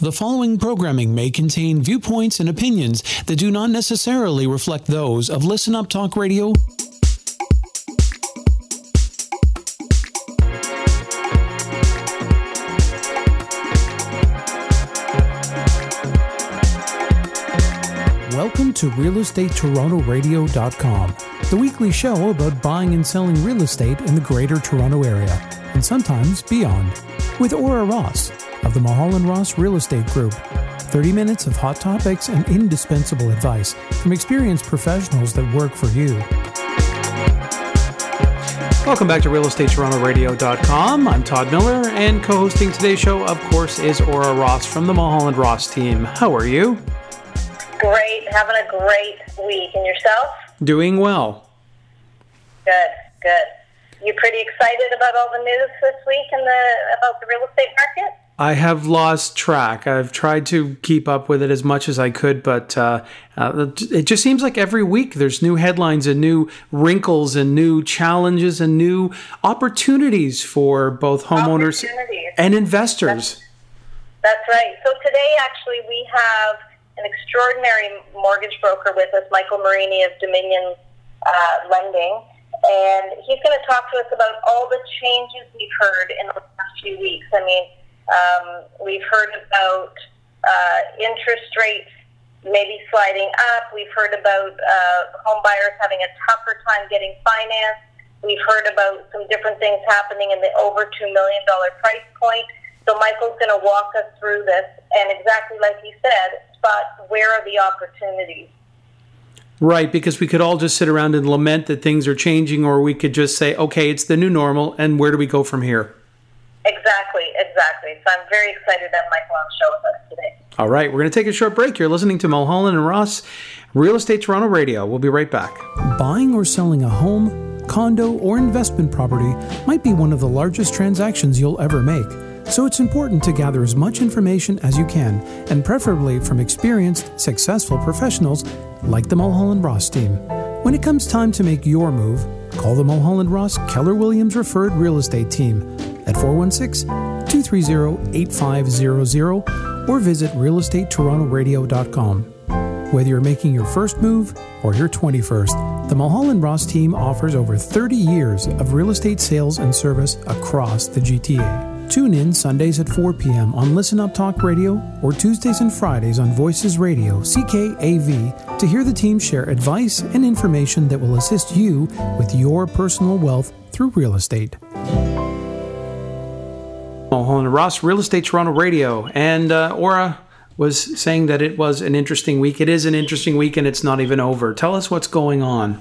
The following programming may contain viewpoints and opinions that do not necessarily reflect those of Listen Up Talk Radio. Welcome to RealEstateTorontoRadio.com, the weekly show about buying and selling real estate in the Greater Toronto Area and sometimes beyond, with Aura Ross of the Mulholland Ross Real Estate Group. 30 minutes of hot topics and indispensable advice from experienced professionals that work for you. Welcome back to RealEstateTorontoRadio.com. I'm Todd Miller, and co-hosting today's show, of course, is Aura Ross from the Mulholland Ross team. How are you? Great, having a great week. And yourself? Doing well. Good, good. You pretty excited about all the news this week and the about the real estate market? I have lost track. I've tried to keep up with it as much as I could, but uh, uh, it just seems like every week there's new headlines and new wrinkles and new challenges and new opportunities for both homeowners and investors. That's, that's right. So today, actually, we have an extraordinary mortgage broker with us, Michael Marini of Dominion uh, Lending. And he's going to talk to us about all the changes we've heard in the last few weeks. I mean, um, we've heard about uh, interest rates maybe sliding up. We've heard about uh, home buyers having a tougher time getting financed. We've heard about some different things happening in the over $2 million price point. So Michael's going to walk us through this and exactly like he said, spot where are the opportunities. Right, because we could all just sit around and lament that things are changing, or we could just say, okay, it's the new normal, and where do we go from here? Exactly, exactly. So I'm very excited that Michael on the show with us today. All right, we're going to take a short break. You're listening to Mulholland and Ross, Real Estate Toronto Radio. We'll be right back. Buying or selling a home, condo, or investment property might be one of the largest transactions you'll ever make. So it's important to gather as much information as you can, and preferably from experienced, successful professionals like the Mulholland Ross team. When it comes time to make your move, call the Mulholland Ross Keller Williams referred real estate team at 416 230 8500 or visit realestatetorontoradio.com. Whether you're making your first move or your 21st, the Mulholland Ross team offers over 30 years of real estate sales and service across the GTA. Tune in Sundays at 4 p.m. on Listen Up Talk Radio or Tuesdays and Fridays on Voices Radio, CKAV, to hear the team share advice and information that will assist you with your personal wealth through real estate. Mulholland Ross, Real Estate Toronto Radio, and uh, Aura was saying that it was an interesting week. It is an interesting week, and it's not even over. Tell us what's going on.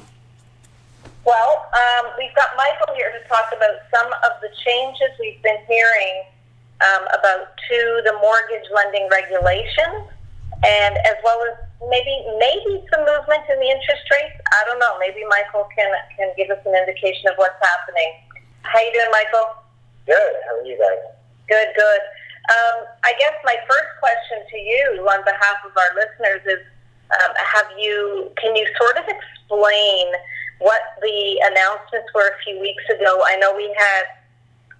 Well, um, we've got Michael here to talk about some of the changes we've been hearing um, about to the mortgage lending regulations, and as well as maybe maybe some movement in the interest rates. I don't know. Maybe Michael can can give us an indication of what's happening. How you doing, Michael? Good. How are you guys? Good, good. Um, I guess my first question to you, on behalf of our listeners, is: um, Have you? Can you sort of explain what the announcements were a few weeks ago? I know we had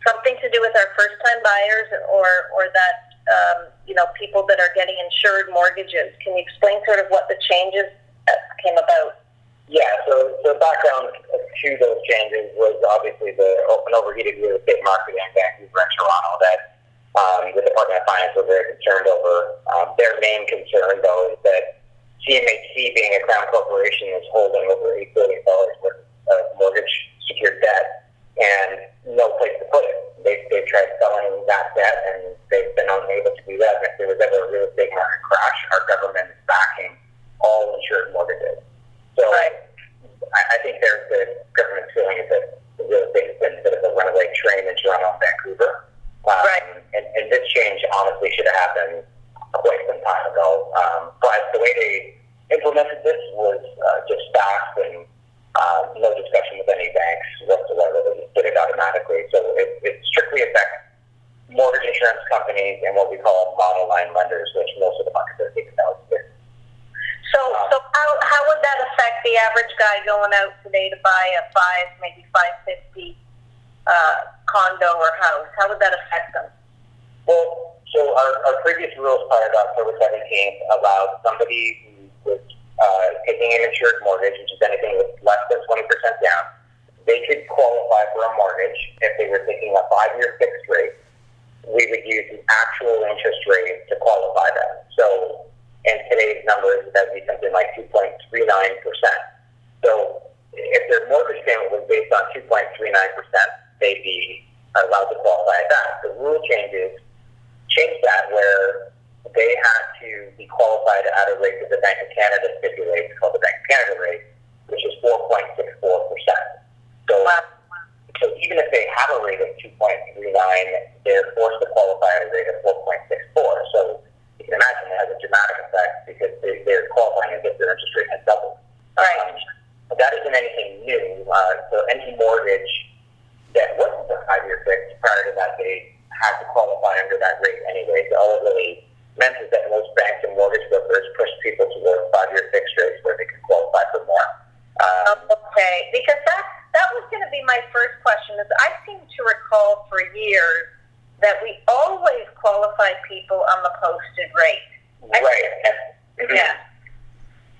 something to do with our first-time buyers, or or that um, you know people that are getting insured mortgages. Can you explain sort of what the changes came about? Yeah, so the background to those changes was obviously the open overheated real estate market in Vancouver and Toronto that um, the Department of Finance was very concerned over. Um, their main concern, though, is that CMHC, being a crown corporation, is holding over $8 billion worth of mortgage secured debt and no place to put it. They, they've tried selling that debt and they've been unable to do that. And if there was ever a real estate market crash, our government is backing all insured mortgages. So right. I, I think there's the government's feeling is that real estate has been a bit of a runaway train in Toronto and Vancouver. Um, right. And, and this change honestly should have happened quite some time ago. Um, but the way they implemented this was uh, just fast and uh, no discussion with any banks whatsoever. They just did it automatically. So it, it strictly affects mortgage insurance companies and what we call monoline lenders, which most of the market doesn't even know exists. So, um, so how, how would that affect the average guy going out today to buy a five, maybe five fifty uh, condo or house? How would that affect them? Well, so our, our previous rules prior to October 17th allowed somebody who was uh, taking an insured mortgage, which is anything with less than 20% down, they could qualify for a mortgage if they were taking a five-year fixed rate. We would use the actual interest rate to qualify them. So in today's numbers, that would be something like 2.39%. So if their mortgage payment was based on 2.39%, they'd be allowed to qualify at that. The rule changes changed that where they had to be qualified at a rate that the Bank of Canada stipulates called the Bank of Canada rate, which is 4.64%. So, so even if they have a rate of 2.39, they're forced to qualify at a rate of 4.64. So you can imagine it has a dramatic effect because they, they're qualifying as if their interest rate has doubled. Right. Um, but that isn't anything new. Uh, so any mortgage that wasn't a five-year fix prior to that date had to qualify under that rate anyway. So all it really meant is that most banks and mortgage brokers push people towards five-year fixed rates where they can qualify for more. Um, okay, because that that was going to be my first question. Is I seem to recall for years that we always qualified people on the posted rate. Right. Yeah.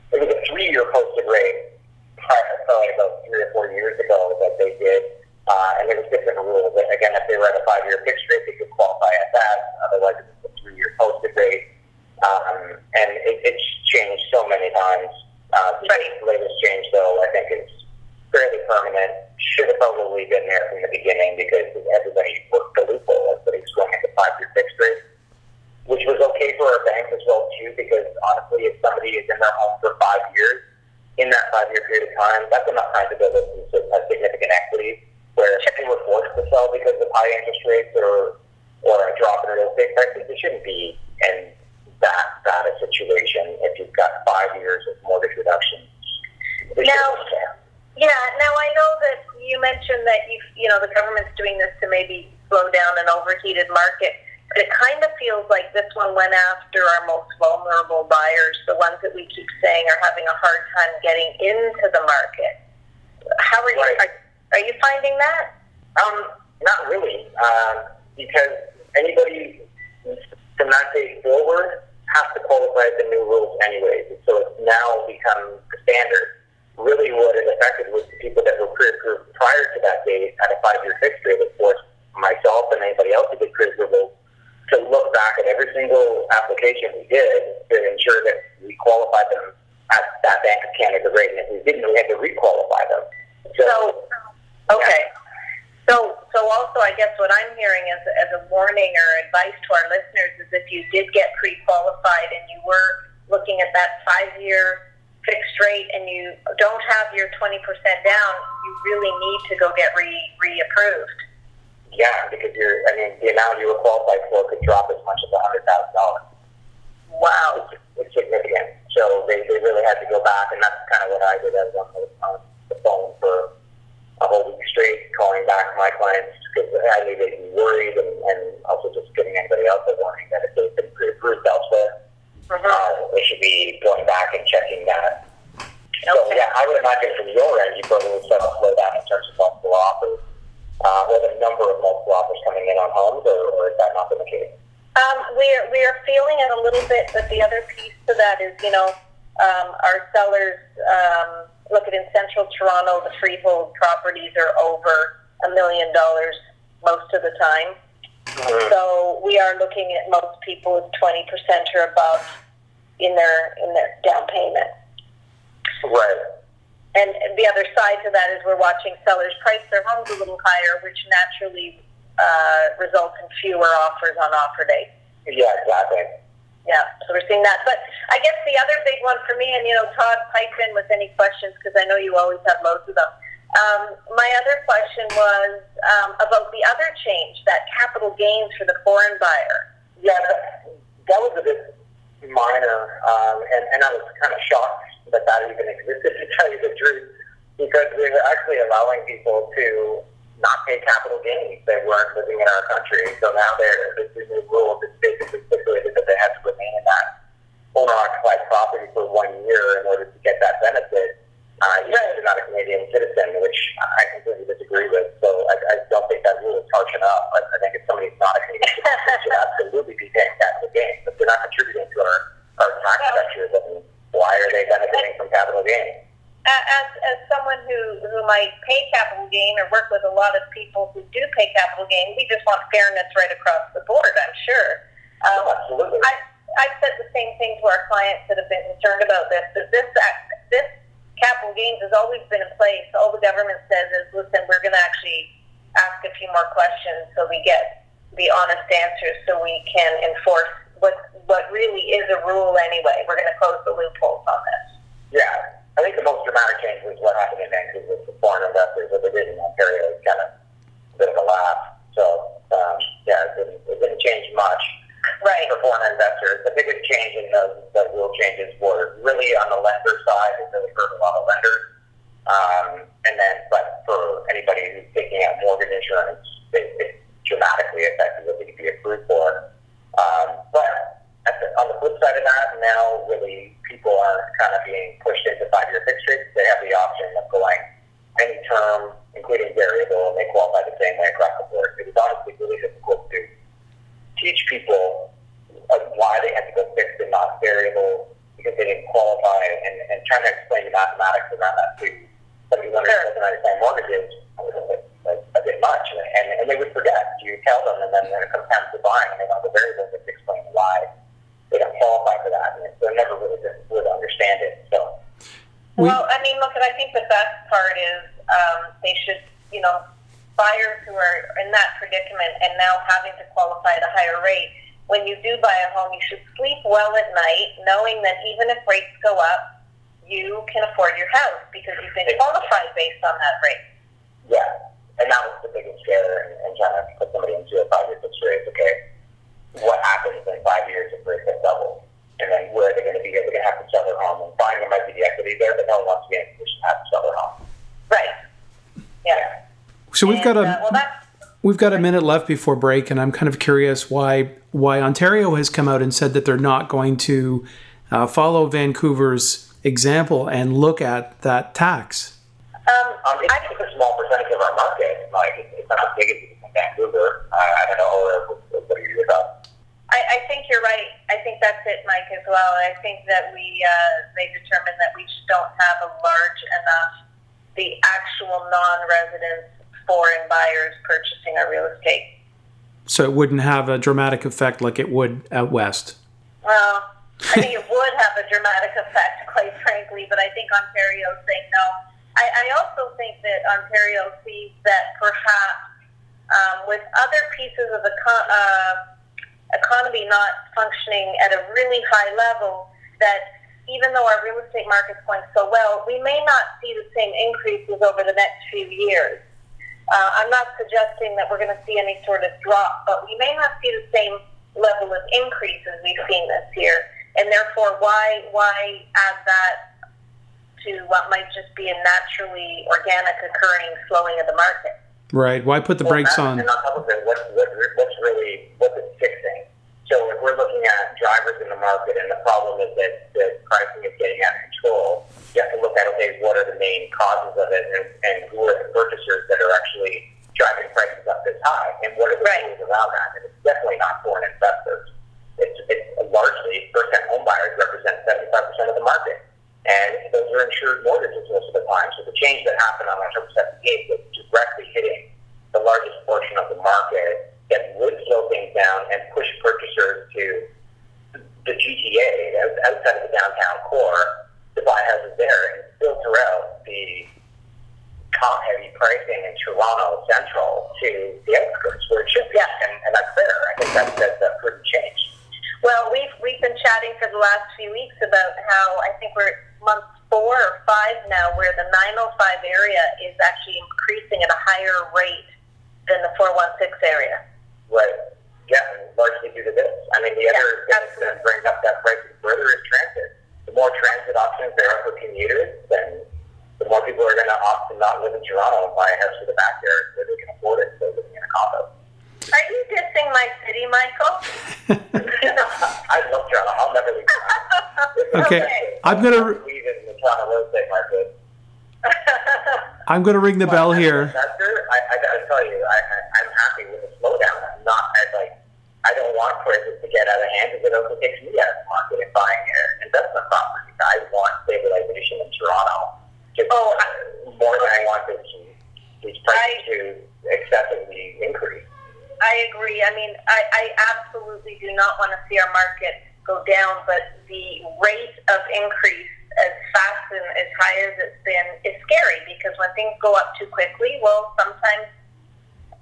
It was a three-year posted rate prior, probably about three or four years ago that they did. Uh, and there was different rules. But Again, if they were at a five-year fixed rate, they could qualify at that. Otherwise, it was a three-year posted rate. Um, and it, it's changed so many times. Uh, the Right. latest change, though, I think is fairly permanent. Should have probably been there from the beginning because everybody worked the loophole. Everybody's going into five-year fixed rate, which was okay for our banks as well too. Because honestly, if somebody is in their home for five years, in that five-year period of time, that's enough time to build up some significant equity. Where if they were forced to sell because of high interest rates or or a drop in real estate prices, it shouldn't be in that bad a situation if you've got five years of mortgage reduction. Now- shouldn't be fair. Yeah. Now I know that you mentioned that you you know the government's doing this to maybe slow down an overheated market, but it kind of feels like this one went after our most vulnerable buyers, the ones that we keep saying are having a hard time getting into the market. How are you? Right. Are, are you finding that? Um, not really, um, because anybody from that day forward has to qualify the new rules anyways. So it's now become the standard. Really, what it affected was the people that were pre-approved prior to that date at a five-year fixed rate. It forced myself and anybody else who did pre-approval to look back at every single application we did to ensure that we qualified them at that Bank of Canada rate. And if we didn't, we had to requalify them. So, okay. So, so also, I guess what I'm hearing as, as a warning or advice to our listeners is if you did get pre-qualified and you were looking at that five-year fixed rate and you don't have your 20% down, you really need to go get re, reapproved. Yeah, because you're, I mean, the amount you were qualified for could drop as much as a hundred thousand dollars. Wow. It's, it's significant. So they, they really had to go back, and that's kind of what I did. I was on the, on the phone for a whole week straight, calling back my clients because I knew they'd be worried, and, and also just giving anybody else a warning that if they've been pre-approved elsewhere, Mhm. uh, they should be going back and checking that. So Okay. yeah, I would imagine from your end, you probably saw a slowdown in terms of multiple offers, uh, or the number of multiple offers coming in on homes, or, or is that not the case? Um, we're we're feeling it a little bit, but the other piece to that is, you know, um, our sellers um, look at in central Toronto, the freehold properties are over a million dollars most of the time. So we are looking at most people with twenty percent or above in their in their down payment. Right. And the other side to that is we're watching sellers price their homes a little higher, which naturally uh, results in fewer offers on offer day. Yeah, exactly. Yeah, so we're seeing that. But I guess the other big one for me, and you know, Todd, pipe in with any questions because I know you always have loads of them. Um, my other question was um, about the other change, that capital gains for the foreign buyer. Yeah, that, that was a bit minor, um, and, and I was kind of shocked that that even existed, to tell you the truth, because they were actually allowing people to not pay capital gains that weren't living in our country. So now they're, this is new rule that's basically stipulated that they have to remain in that owner-occupied property for one year in order to get that benefit. Uh, even if you're not a Canadian citizen, which I completely disagree with. So I, I don't think that rule is harsh enough. I, I think if somebody's not a Canadian citizen, they should absolutely be paying that they're not contributing to our, our tax structure, then why are they benefiting from capital gain? As, as someone who, who might pay capital gain or work with a lot of people who do pay capital gain, we just want fairness right across the board, I'm sure. Um, oh, absolutely. I, I've said the same thing to our clients that have been concerned about this, that this, this capital gains has always been in place. All the government says is, listen, we're going to actually ask a few more questions so we get the honest answers so we can enforce what what really is a rule anyway. We're going to close the loopholes on this. Yeah, I think the most dramatic change was what happened in Vancouver with the foreign investors that they did in Ontario. It's kind of a bit of a laugh. So um, yeah, it didn't, it didn't change much. Right. For foreign investors, the biggest change in those, those rule changes were really on the lender side. It really hurt a lot of lenders. Um, and then, but for anybody who's taking out mortgage insurance, it, it dramatically affected what they could be approved for. Um, but the, on the flip side of that, now really people are kind of being pushed into five-year fixed rates. They have the option of going any term, including variable, and they qualify the same way across the board. It was honestly really difficult to teach people why they had to go fixed and not variable because they didn't qualify, and, and trying to explain the mathematics around that to somebody who doesn't understand mortgages a bit, much, and, and they would forget. You tell them, and then when it comes time to buying, and they want the variable, to explain why they don't qualify for that, and they're never really would understand it. So. Well, I mean, look, and I think the best part is um, they should, you know, buyers who are in that predicament and now having to qualify at a higher rate, when you do buy a home, you should sleep well at night, knowing that even if rates go up, you can afford your house because you've been qualified based on that rate. Yeah, and that was the biggest scare and, and trying to put somebody into a five-year fixed rate. Okay, what happens in five years if rates have doubled? And then where are they going to be? Are they going to have to sell their home? And fine, there might be the equity there, but no one wants to be in a position to have to sell their home. Right. Yeah. yeah. So we've got a uh, well, we've got a minute left before break, and I'm kind of curious why why Ontario has come out and said that they're not going to uh, follow Vancouver's example and look at that tax. Um, um, it's, it's, a small percentage of our market. Like it's, not as big as in Vancouver. Uh, I don't know what, what are your thoughts. I, I think you're right. I think that's it, Mike, as well. I think that we uh, they determined that we just don't have a large enough the actual non-residents foreign buyers purchasing our real estate. So it wouldn't have a dramatic effect like it would out west. Well, I think it would have a dramatic effect, quite frankly, but I think Ontario is saying no. I, I also think that Ontario sees that perhaps um, with other pieces of the uh, economy not functioning at a really high level, that even though our real estate market's going so well, we may not see the same increases over the next few years. Uh, I'm not suggesting that we're going to see any sort of drop, but we may not see the same level of increases we've seen this year, and therefore, why why add that to what might just be a naturally organic occurring slowing of the market? Right. Why put the well, brakes on? And on top of it, what, what, what's really what's it fixing? So if we're looking at drivers in the market, and the problem is that the pricing is getting out of control you have to look at, okay, what are the main causes of it and, and who are the purchasers that are actually driving prices up this high and what are the right. rules around that? And it's definitely not foreign investors. It's, it's largely first-time home buyers represent 75% of the market. And those are insured mortgages most of the time. So the change that happened on October 78 was directly hitting the largest portion of the market that would slow things down and push purchasers to the GTA outside of the downtown core to buy houses there and filter out the top heavy pricing in Toronto Central to the outskirts where it should be. Yeah. And, and that's fair. I think that's, that's a prudent change. Well, we've, we've been chatting for the last few weeks about how I think we're month four or five now where the 905 area is actually increasing at a higher rate than the 416 area. Right. Yeah, and largely due to this. I mean, the yeah, other thing that bring up that price further is transit the more transit options there are for commuters, then the more people are going to opt to not live in Toronto and buy a house with a backyard where they can afford it instead of living in a condo. Are you dissing my city, Michael? I love Toronto. I'll never leave Toronto. okay. okay. I'm going to leave in the real estate market. I'm going to ring the bell here. Investor, I, I got to tell you, I, I, I'm happy with the slowdown. I'm not, I, like, I don't want prices to get get out of hand because it also takes me out of the market and buying an investment property. I want stabilization in Toronto. Just oh, more than I want this, these prices to excessively increase. I agree. I mean, I, I absolutely do not want to see our market go down, but the rate of increase as fast and as high as it's been is scary because when things go up too quickly, well, sometimes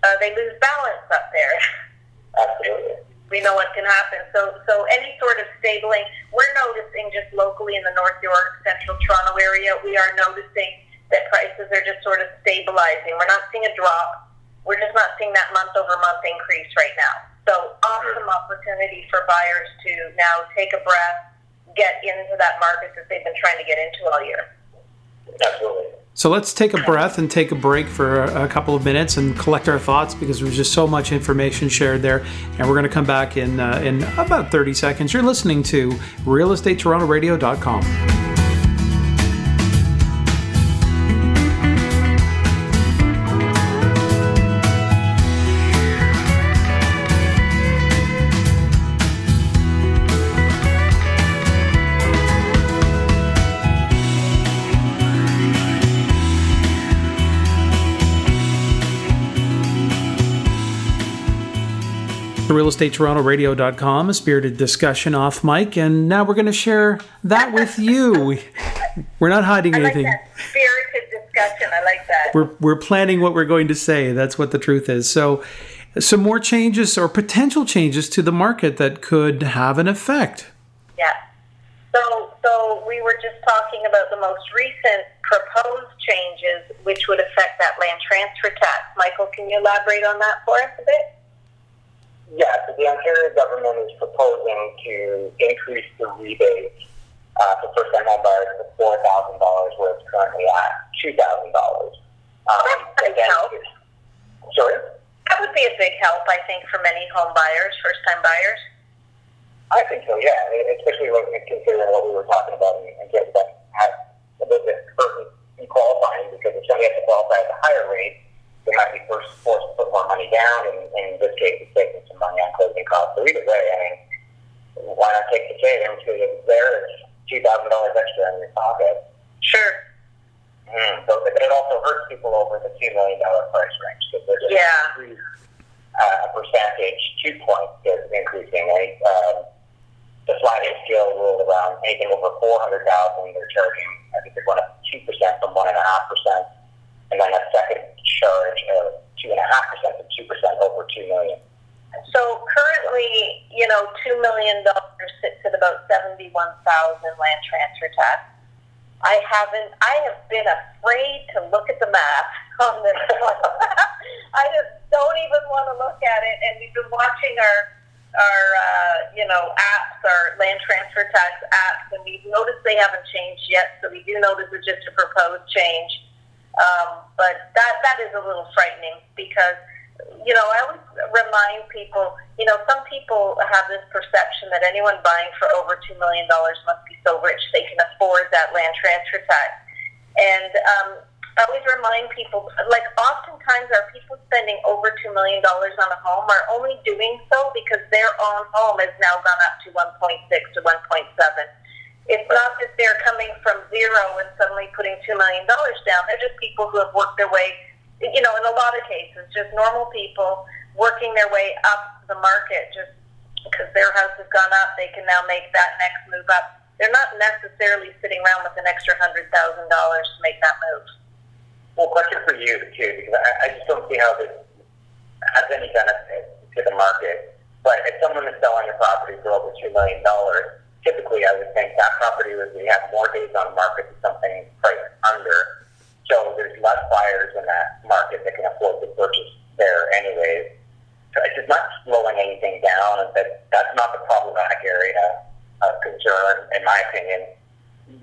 uh, they lose balance up there. Absolutely. We know what can happen. So, so any sort of stabling, we're noticing just locally in the North York, Central Toronto area, we are noticing that prices are just sort of stabilizing. We're not seeing a drop. We're just not seeing that month over month increase right now. So, awesome opportunity for buyers to now take a breath, get into that market that they've been trying to get into all year. Absolutely. So let's take a breath and take a break for a, couple of minutes and collect our thoughts because there's just so much information shared there. And we're going to come back in uh, in about 30 seconds. You're listening to realestateTorontoRadio.com. realestatetorontoradio.com, a spirited discussion off mic, and now we're going to share that with you. We're not hiding I anything. Like spirited discussion. I like that. We're, we're planning what we're going to say. That's what the truth is. So, some more changes or potential changes to the market that could have an effect. Yeah. So, so we were just talking about the most recent proposed changes, which would affect that land transfer tax. Michael, can you elaborate on that for us a bit? Yes, the Ontario government is proposing to increase the rebate uh, for first-time home buyers to four thousand dollars, where it's currently at two thousand dollars. Um, That's a help. Sorry. That would be a big help, I think, for many home buyers, first-time buyers. I think so. Yeah, especially when considering what we were talking about in, in terms of have a little bit of curtain in qualifying, because if somebody has to qualify at a higher rate they might be forced, forced to put more money down, and, and in this case, it's taking some money on closing costs. So either way, I mean, why not take the trade into there? It's two thousand dollars extra in your pocket. Sure. Mm, so, but it also hurts people over the two million dollar price range because they're yeah. increase, uh, a percentage, two points is increasing. Right? Um, the sliding scale rule around anything over four hundred thousand, they're charging. I think they're going up $2 million sits at about 71,000 land transfer tax. I haven't, I have been afraid to look at the map on this one. I just don't even want to look at it. And we've been watching our, our, uh, you know, apps, our land transfer tax apps, and we've noticed they haven't changed yet. So we do know this is just a proposed change. Um, but that, that is a little frightening because you know I always remind people. You know, some people have this perception that anyone buying for over two million dollars must be so rich they can afford that land transfer tax. And um, I always remind people, like oftentimes our people spending over two million dollars on a home are only doing so because their own home has now gone up to one point six to one point seven it's not that they're coming from zero and suddenly putting $2 million down. They're just people who have worked their way, you know, in a lot of cases, just normal people working their way up the market just because their house has gone up. They can now make that next move up. They're not necessarily sitting around with an extra $100,000 to make that move. Well, question for you, too, because I, I just don't see how this has any benefit to the market. But if someone is selling a property for over $2 million, typically I would think that property would have more days on market than something priced under. So there's less buyers in that market that can afford to purchase there anyways. So it's just not slowing anything down. That that's not the problematic area of concern, in my opinion.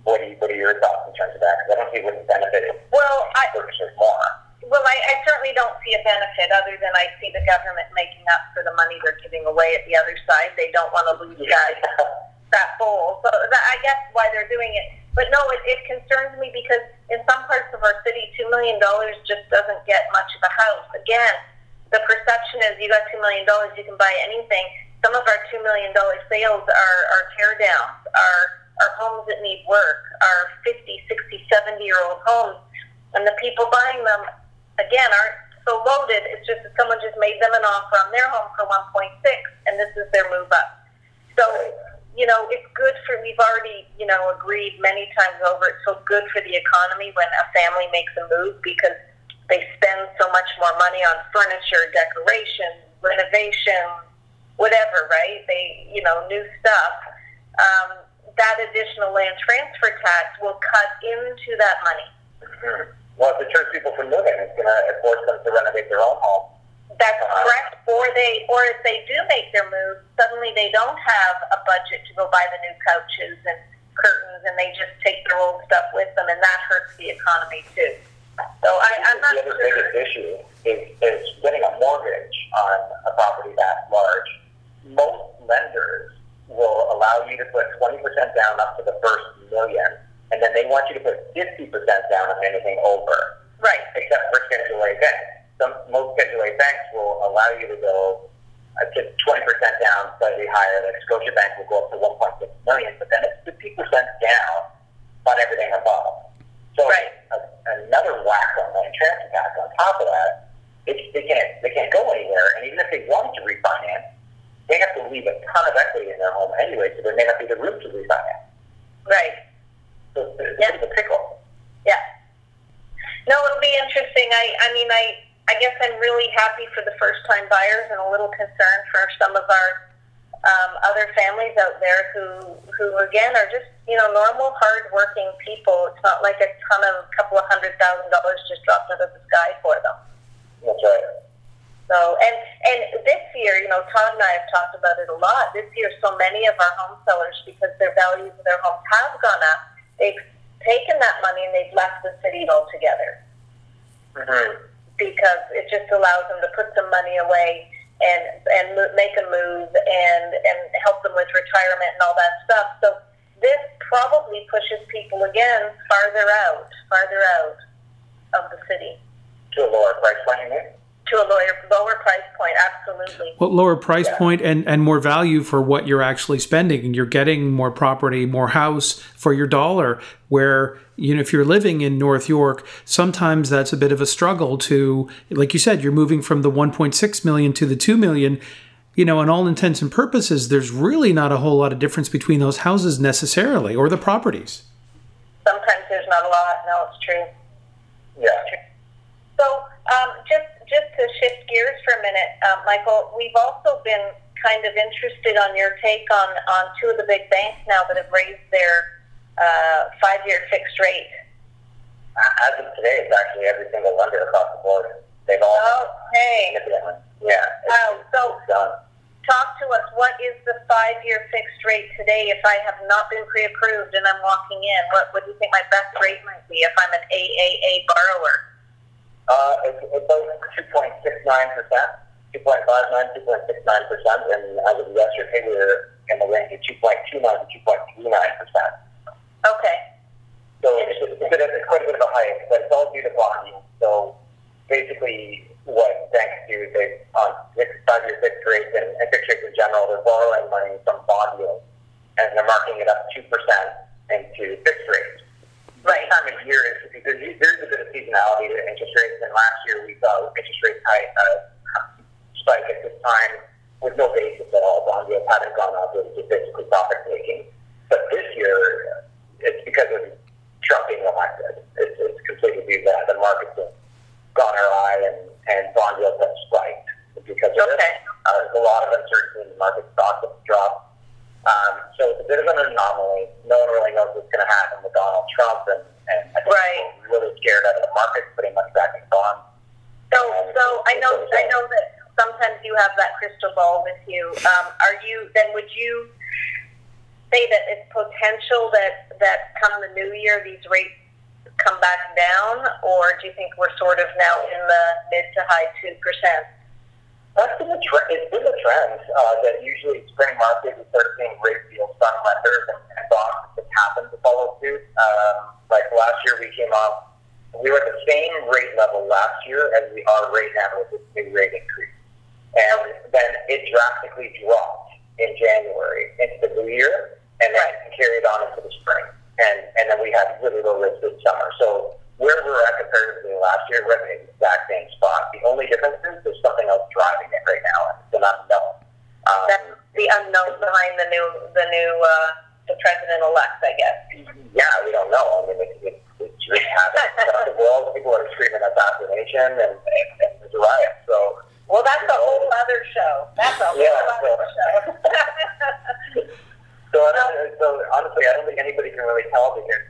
What are, you, what are your thoughts in terms of that? Because I don't see what benefited well, I, purchasers more. Well, I, I certainly don't see a benefit other than I see the government making up for the money they're giving away at the other side. They don't want to lose that that bowl. So that, I guess why they're doing it. But no, it, it concerns me because in some parts of our city, $2 million just doesn't get much of a house. Again, the perception is you got $2 million, you can buy anything. some of our $2 million sales are, are tear downs, are, are homes that need work, are 50, 60, 70 year old homes. And the people buying them, again, aren't so loaded. It's just that someone just made them an offer on their home for 1.6 and this is their move up. So, you know, it's good for, we've already, you know, agreed many times over, it's so good for the economy when a family makes a move because they spend so much more money on furniture, decoration, renovation, whatever, right? They, you know, new stuff. Um, that additional land transfer tax will cut into that money. Mm-hmm. Well, it deters people from moving, it's going to force them to renovate their own home. That's correct. Or they, or if they do make their move, suddenly they don't have a budget to go buy the new couches and curtains, and they just take their old stuff with them, and that hurts the economy too. So I, I'm not the other sure. biggest issue is, is getting a mortgage on a property that large most lenders will allow you to put 20% down up to the first million, and then they want you to put 50% down on anything over. Right. Except for Schedule A banks. Some, most Schedule A banks will allow you to go uh, to 20% down, slightly higher. Like Scotiabank will go up to 1.6 million, but then it's 50% down on everything above. So right. a, another whack on land transfer tax on top of that, they, they can't they can't go anywhere. And even if they wanted to refinance, they have to leave a ton of equity in their home anyway, so there may not be the room to refinance. Right. So it's yeah. a pickle. Yeah. No, it'll be interesting. I, I mean, I, I guess I'm really happy for the first-time buyers and a little concerned for some of our um, other families out there who, who again are just, you know, normal, hard-working people. It's not like a ton of, a couple of hundred thousand dollars just dropped out of the sky for them. That's right. So, and and this year, you know, Todd and I have talked about it a lot. This year, so many of our home sellers, because their values of their homes have gone up, they've taken that money and they've left the city altogether. Mm-hmm. Because it just allows them to put some money away and and make a move and and help them with retirement and all that stuff. So this probably pushes people again farther out, farther out of the city to a lower price point to a lower lower price point. Absolutely. Well, lower price yeah. point and and more value for what you're actually spending, and you're getting more property, more house for your dollar. Where you know if you're living in North York, sometimes that's a bit of a struggle to, like you said, you're moving from the 1.6 million to the 2 million. You know, in all intents and purposes, there's really not a whole lot of difference between those houses necessarily, or the properties. Sometimes there's not a lot. No, it's true. Yeah. It's true. So, um, just just to shift gears for a minute, um, Michael, we've also been kind of interested on your take on, on two of the big banks now that have raised their uh, five-year fixed rate. As of today, it's actually every single lender across the board. They've all okay. Yeah. Um, so talk to us. What is the five-year fixed rate today? If I have not been pre-approved and I'm walking in, what, do you think my best rate might be if I'm an AAA borrower? Uh, it's, it's about 2.69%, 2.59, 2.69%, and as of yesterday, we were in the range of 2.29 to 2.39%. Okay. So it's, it's, a it's quite a bit of a hike, but it's all due to bonding. So basically, what banks do is they, on five-year fixed rates and, and fixed rates in general, they're borrowing money from bond yields, and they're marking it up 2% into fixed rates right time of year is because there's a bit of seasonality to interest rates. And last year we saw interest rates high, uh, spike at this time with no basis at all. Bond yields hadn't gone up; it was just basically profit taking. But this year, it's because of Trump being elected. It's, it's completely due to that. The markets have gone awry, and and bond yields have spiked because of okay. this. Uh, there's a lot of uncertainty in the market. Stocks have dropped um, so it's a bit of an anomaly. No one really knows what's going to happen with Donald Trump, and, and I think right. people really scared out of the market, putting money back in bonds. So, so I know, I know that sometimes you have that crystal ball with you. Um, are you then? Would you say that it's potential that that come the new year these rates come back down, or do you think we're sort of now in the mid to high two percent? That's been the trend. It's been the trend uh, that usually spring market we start seeing rate deals done lenders and, and bonds that happen to follow suit. Um, like last year, we came up. We were at the same rate level last year as we are right now with this new rate increase, and then it drastically dropped in January into the new year, and then right. carried on into the spring. And and then we had really low rates this summer. So where we were at comparatively last year, we're in the exact same spot. The only difference is there's something else driving it right now, and it's an unknown. Um, That's the unknown behind the new the new uh, the president elect, I guess. Yeah, we don't know. I mean, it, it, it's just happening the world. People are screaming assassination, and, and, and there's a riot. So. Well, that's a whole other show. That's a whole yeah, other so, show. So, so honestly, I don't think anybody can really tell because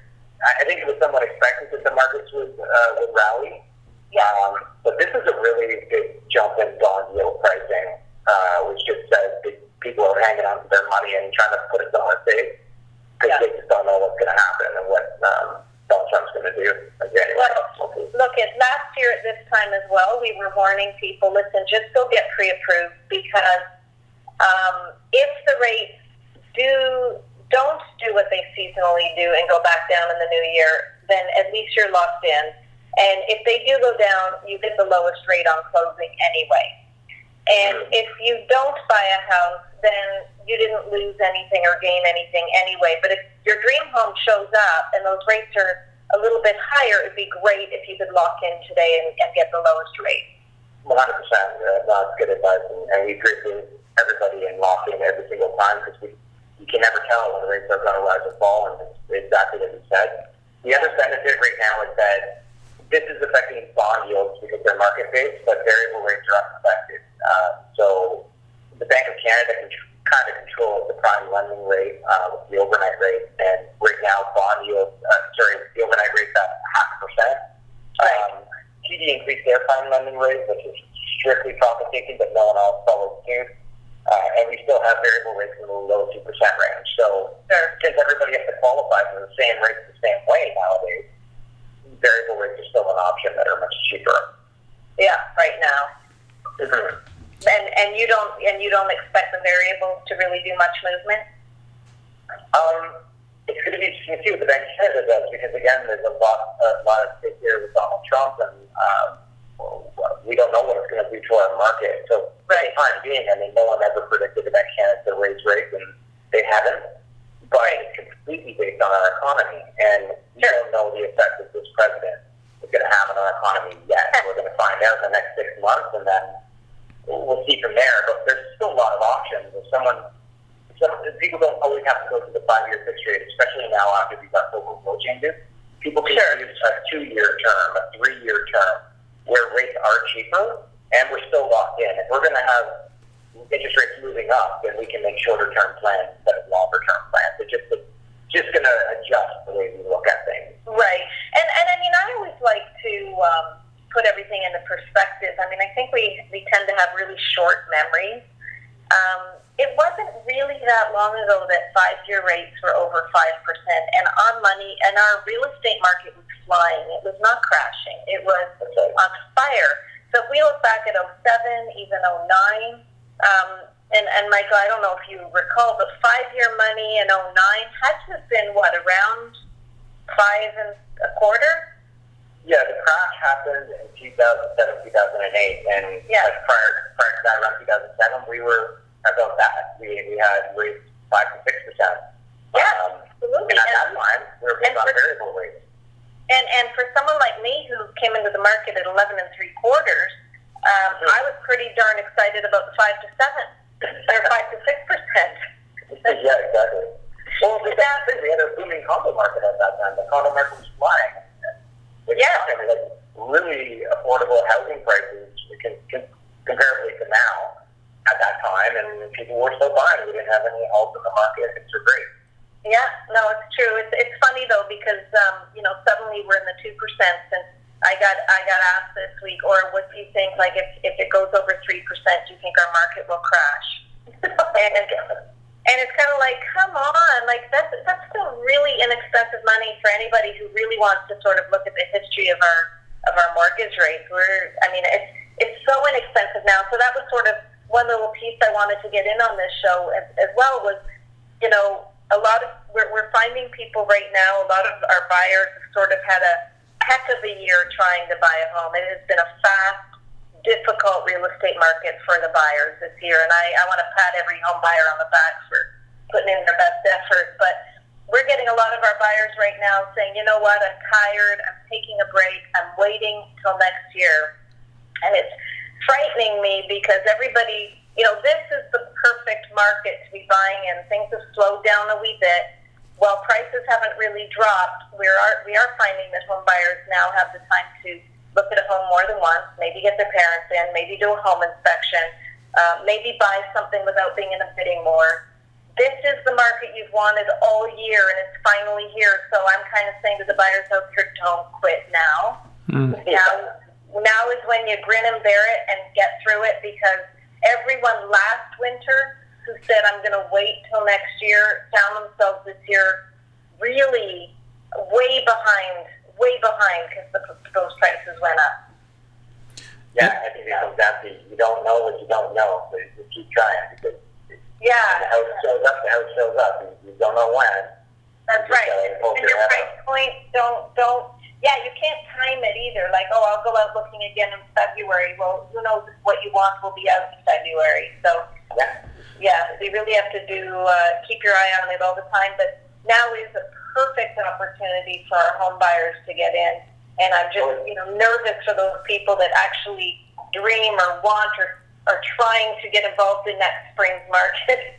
I think it was somewhat expected that the markets would uh, would rally. Yeah. Um, but this is a really big jump in bond yield pricing, uh, which just says that people are hanging on to their money and trying to put it somewhere safe because yeah. they just don't know what's going to happen and what um, Donald Trump's going to do. Anyway, well, look, at last year at this time as well, we were warning people: listen, just go get pre-approved because um, if the rates do don't do what they seasonally do and go back down in the new year, then at least you're locked in. And if they do go down, you get the lowest rate on closing anyway. And if you don't buy a house, then you didn't lose anything or gain anything anyway. But if your dream home shows up and those rates are a little bit higher, it'd be great if you could lock in today and, and get the lowest rate. 100%. Uh, that's good advice. And, and we agree with everybody in locking every single time because we you can never tell when the rates are going to rise or fall, and it's exactly what you said. The other benefit right now is that this is affecting bond yields because they're market based, but variable rates are unaffected. Uh, so the Bank of Canada can kind of control the prime lending rate uh, with the overnight rate, and right now bond yields, uh, sorry, the overnight rate's at half a percent. Um, TD increased their prime lending rate, which is strictly profit taking, but no one else followed suit uh, and we still have variable rates in the low 2% range. So since everybody has to qualify for the same rates the same way nowadays, variable rates are still an option that are much cheaper. Yeah, right now. Mm-hmm. And and you don't and you don't expect the variable to really do much movement. Um, it's going to be interesting to see what the Bank of Canada does because again, there's a lot a lot at stake here with Donald Trump and. Um, we don't know what it's going to do to our market. So right. for the time being, I mean, no one ever predicted that Canada raise rates, and they haven't. But it's completely based on our economy, and we don't know the effect that this president is going to have on our economy yet. We're going to find out in the next six months, and then we'll see from there. But there's still a lot of options. If someone, some people don't always have to go to the five-year fixed rate, especially now after these October rule changes. People can sure. use a two-year term, a three-year term where rates are cheaper and we're still locked in. If we're going to have interest rates moving up, then we can make shorter term plans instead of longer term plans. It's just just going to adjust the way we look at things. Right. And and I mean, I always like to um, put everything into perspective. I mean, I think we we tend to have really short memories. Um, it wasn't really that long ago that five year rates were over 5%, and our money and our real estate market was flying. It was not crashing, it was on fire. So if we look back at 07, even 09, um, and, and Michael, I don't know if you recall, but five year money in 09 had to have been what, around five and a quarter? Yeah, the crash happened in 2007, 2008, and yeah. prior, prior to that, around 2007, we were about that. We, we had rates five to six percent. Yeah, um, absolutely. And at that time, we were based on variable rates. And and for someone like me who came into the market at eleven and three quarters, um. I was pretty darn excited about the five to seven or five to six percent. yeah, exactly. Well, the that, we had a booming condo market at that time. The condo market was flying. Yeah. Like really affordable housing prices comparatively to now at that time, and people were still buying. We didn't have any holes in the market. It's great. Yeah, no, it's true. It's it's funny though because um, you know suddenly we're in the two percent, and I got I got asked this week, or what do you think? Like if if it goes over three percent, do you think our market will crash? and and it's kind of like, come on, like that's that's still really inexpensive money for anybody who really wants to sort of look at the history of our of our mortgage rates. We're, I mean, it's it's so inexpensive now. So that was sort of one little piece I wanted to get in on this show as, as well was, you know, a lot of we're, we're finding people right now. A lot of our buyers have sort of had a heck of a year trying to buy a home. It has been a fast difficult real estate market for the buyers this year, and I, I want to pat every home buyer on the back for putting in their best effort. But we're getting a lot of our buyers right now saying, you know what, I'm tired, I'm taking a break, I'm waiting till next year. And it's frightening me because everybody, you know, this is the perfect market to be buying in. Things have slowed down a wee bit. While prices haven't really dropped, we are, we are finding that home buyers now have the time to look at a home more than once, maybe get their parents in, maybe do a home inspection, uh, maybe buy something without being in a bidding war this is the market you've wanted all year and it's finally here. So I'm kind of saying to the buyers out here, don't quit now. Mm. Now, now is when you grin and bear it and get through it because everyone last winter who said I'm going to wait till next year found themselves this year really way behind, way behind because those prices went up. Yeah, I think it comes down to you don't know what you don't know, so you keep trying because yeah. The house shows up, the house shows up. You, you don't know when. That's right. And your price point, don't, don't, yeah, you can't time it either. Like, oh, I'll go out looking again in February. Well, who knows what you want will be out in February. So, yeah, yeah you really have to do, uh, keep your eye on it all the time. But now is a perfect opportunity for our home buyers to get in. And I'm just, you know, nervous for those people that actually dream or want or are trying to get involved in that spring's market.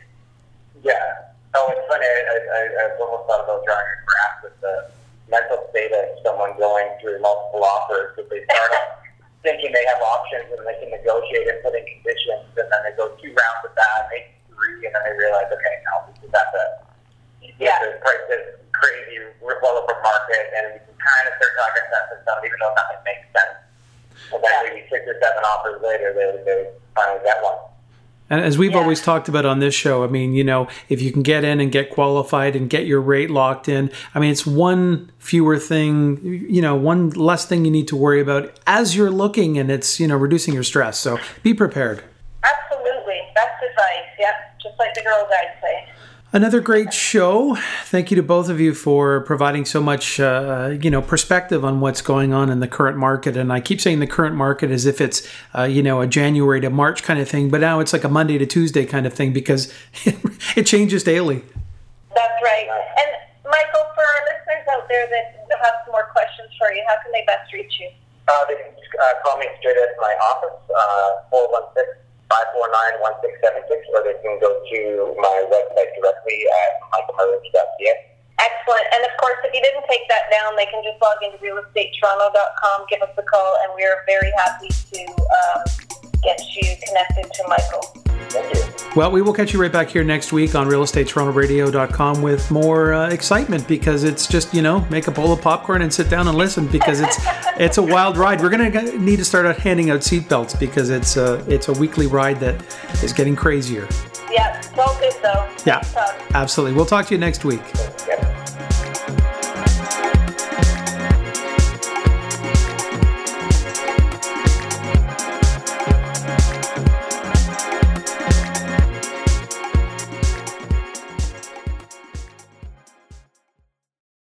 Yeah. Oh, it's funny. I, I, I've almost thought about drawing a graph with the mental state of someone going through multiple offers. If they start off thinking they have options and they can negotiate and put in conditions, and then they go two rounds with that, maybe three, and then they realize, okay, now this is at the yeah. the price is crazy, we're well over market, and we can kind of start talking sense and stuff, even though nothing makes sense. And then maybe six or seven offers later, they, they finally get one. And as we've yeah. always talked about on this show, I mean, you know, if you can get in and get qualified and get your rate locked in, I mean, it's one fewer thing, you know, one less thing you need to worry about as you're looking and it's, you know, reducing your stress. So be prepared. Absolutely. Best advice. Yep. Just like the girl guides say. Another great show. Thank you to both of you for providing so much, uh, you know, perspective on what's going on in the current market. And I keep saying the current market as if it's, uh, you know, a January to March kind of thing, but now it's like a Monday to Tuesday kind of thing because it changes daily. That's right. And Michael, for our listeners out there that have some more questions for you, how can they best reach you? Uh, they can uh, call me straight at my office, uh, 416 549-1676, or they can go to my website directly at michaelmarucci.ca. Excellent. And of course, if you didn't take that down, they can just log into realestatetoronto.com, give us a call, and we are very happy to um, get you connected to Michael. Well, we will catch you right back here next week on realestateTorontoRadio.com with more uh, excitement because it's just you know make a bowl of popcorn and sit down and listen because it's it's a wild ride. We're gonna need to start out handing out seatbelts because it's a it's a weekly ride that is getting crazier. Yeah, so good though. Yeah, absolutely. We'll talk to you next week. Yep.